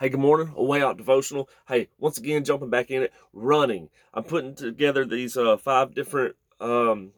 Hey, good morning. A way out devotional. Hey, once again, jumping back in it, running. I'm putting together these uh, five different um,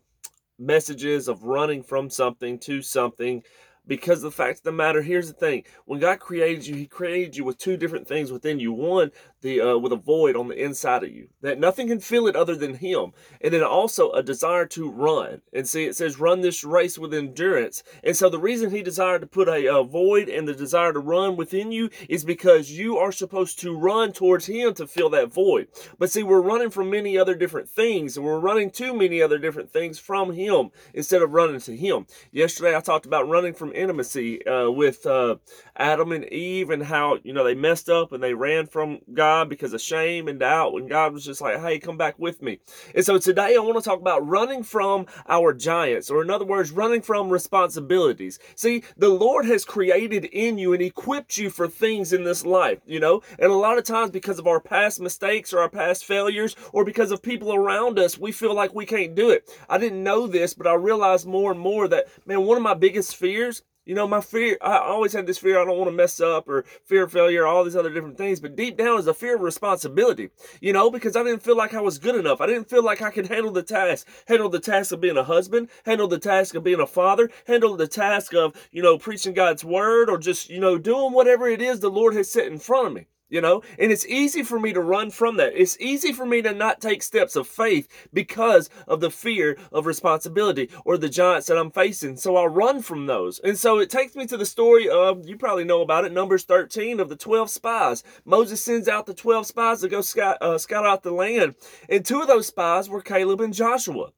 messages of running from something to something because the fact of the matter here's the thing when god created you he created you with two different things within you one the uh, with a void on the inside of you that nothing can fill it other than him and then also a desire to run. And see it says run this race with endurance. And so the reason he desired to put a, a void and the desire to run within you is because you are supposed to run towards him to fill that void. But see we're running from many other different things and we're running to many other different things from him instead of running to him. Yesterday i talked about running from intimacy uh, with uh, adam and eve and how you know they messed up and they ran from god God because of shame and doubt when God was just like, hey, come back with me. And so today I want to talk about running from our giants, or in other words, running from responsibilities. See, the Lord has created in you and equipped you for things in this life, you know? And a lot of times because of our past mistakes or our past failures or because of people around us, we feel like we can't do it. I didn't know this, but I realized more and more that, man, one of my biggest fears you know, my fear, I always had this fear I don't want to mess up or fear of failure, all these other different things. But deep down is a fear of responsibility, you know, because I didn't feel like I was good enough. I didn't feel like I could handle the task, handle the task of being a husband, handle the task of being a father, handle the task of, you know, preaching God's word or just, you know, doing whatever it is the Lord has set in front of me you know? And it's easy for me to run from that. It's easy for me to not take steps of faith because of the fear of responsibility or the giants that i'm facing. So i run from those. And so it takes me to the story of you probably know about it numbers 13 of the 12 spies. Moses sends out the 12 spies to go scout, uh, scout out the land. And two of those spies were caleb and joshua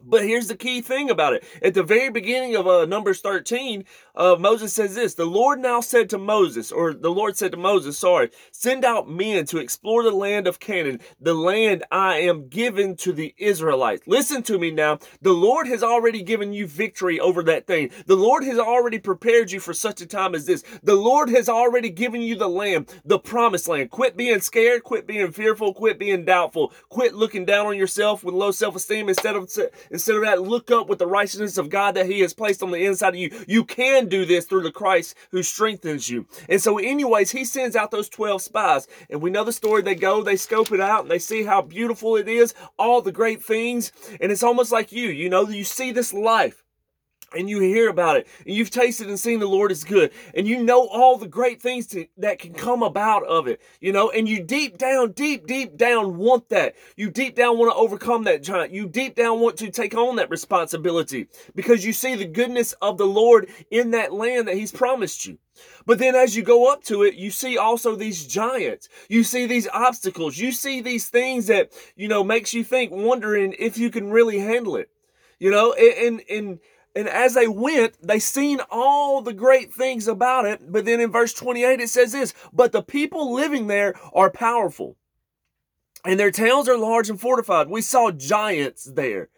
but here's the key thing about it. At the very beginning of uh, Numbers 13, uh, Moses says this The Lord now said to Moses, or the Lord said to Moses, sorry, send out men to explore the land of Canaan, the land I am given to the Israelites. Listen to me now. The Lord has already given you victory over that thing. The Lord has already prepared you for such a time as this. The Lord has already given you the land, the promised land. Quit being scared, quit being fearful, quit being doubtful, quit looking down on yourself with low self esteem instead of Instead of that, look up with the righteousness of God that He has placed on the inside of you. You can do this through the Christ who strengthens you. And so, anyways, He sends out those 12 spies. And we know the story. They go, they scope it out, and they see how beautiful it is, all the great things. And it's almost like you, you know, you see this life and you hear about it and you've tasted and seen the lord is good and you know all the great things to, that can come about of it you know and you deep down deep deep down want that you deep down want to overcome that giant you deep down want to take on that responsibility because you see the goodness of the lord in that land that he's promised you but then as you go up to it, you see also these giants. You see these obstacles. You see these things that, you know, makes you think, wondering if you can really handle it. You know, and, and, and as they went, they seen all the great things about it. But then in verse 28, it says this, but the people living there are powerful and their towns are large and fortified. We saw giants there.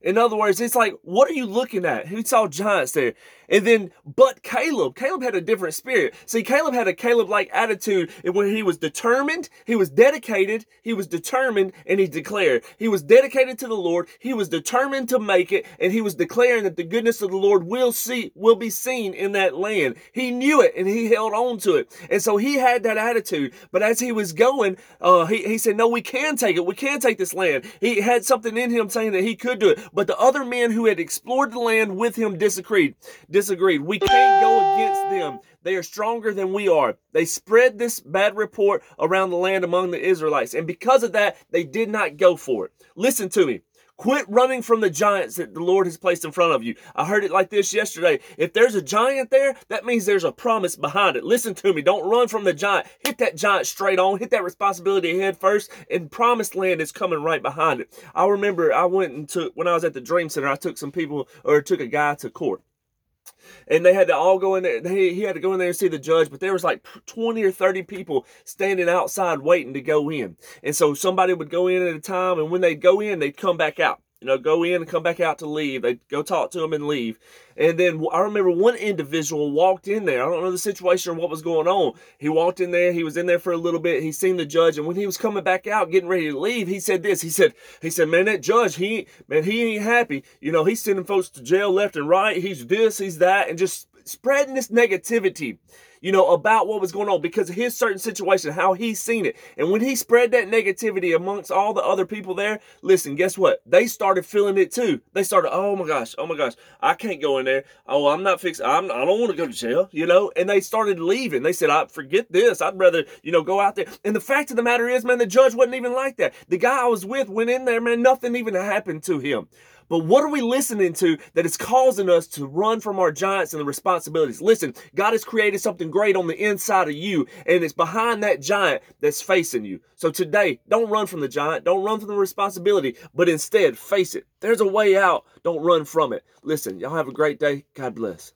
In other words, it's like, what are you looking at? Who saw giants there? And then, but Caleb, Caleb had a different spirit. See, Caleb had a Caleb like attitude when he was determined, he was dedicated, he was determined, and he declared. He was dedicated to the Lord, he was determined to make it, and he was declaring that the goodness of the Lord will see, will be seen in that land. He knew it and he held on to it. And so he had that attitude. But as he was going, uh, he, he said, No, we can take it. We can take this land. He had something in him saying that he could do it. But the other men who had explored the land with him disagreed disagreed. We can't go against them. They are stronger than we are. They spread this bad report around the land among the Israelites. And because of that, they did not go for it. Listen to me. Quit running from the giants that the Lord has placed in front of you. I heard it like this yesterday. If there's a giant there, that means there's a promise behind it. Listen to me. Don't run from the giant. Hit that giant straight on. Hit that responsibility head first, and promised land is coming right behind it. I remember I went and took, when I was at the Dream Center, I took some people, or took a guy to court and they had to all go in there. He, he had to go in there and see the judge, but there was like 20 or 30 people standing outside waiting to go in. And so somebody would go in at a time, and when they'd go in, they'd come back out you know, go in and come back out to leave. They go talk to him and leave. And then I remember one individual walked in there. I don't know the situation or what was going on. He walked in there. He was in there for a little bit. He seen the judge, and when he was coming back out, getting ready to leave, he said this. He said, "He said, man, that judge, he man, he ain't happy. You know, he's sending folks to jail left and right. He's this, he's that, and just spreading this negativity." You know, about what was going on because of his certain situation, how he's seen it. And when he spread that negativity amongst all the other people there, listen, guess what? They started feeling it too. They started, oh my gosh, oh my gosh, I can't go in there. Oh, I'm not fixing, I'm, I don't want to go to jail, you know? And they started leaving. They said, I forget this. I'd rather, you know, go out there. And the fact of the matter is, man, the judge wasn't even like that. The guy I was with went in there, man, nothing even happened to him. But what are we listening to that is causing us to run from our giants and the responsibilities? Listen, God has created something great on the inside of you, and it's behind that giant that's facing you. So today, don't run from the giant, don't run from the responsibility, but instead face it. There's a way out. Don't run from it. Listen, y'all have a great day. God bless.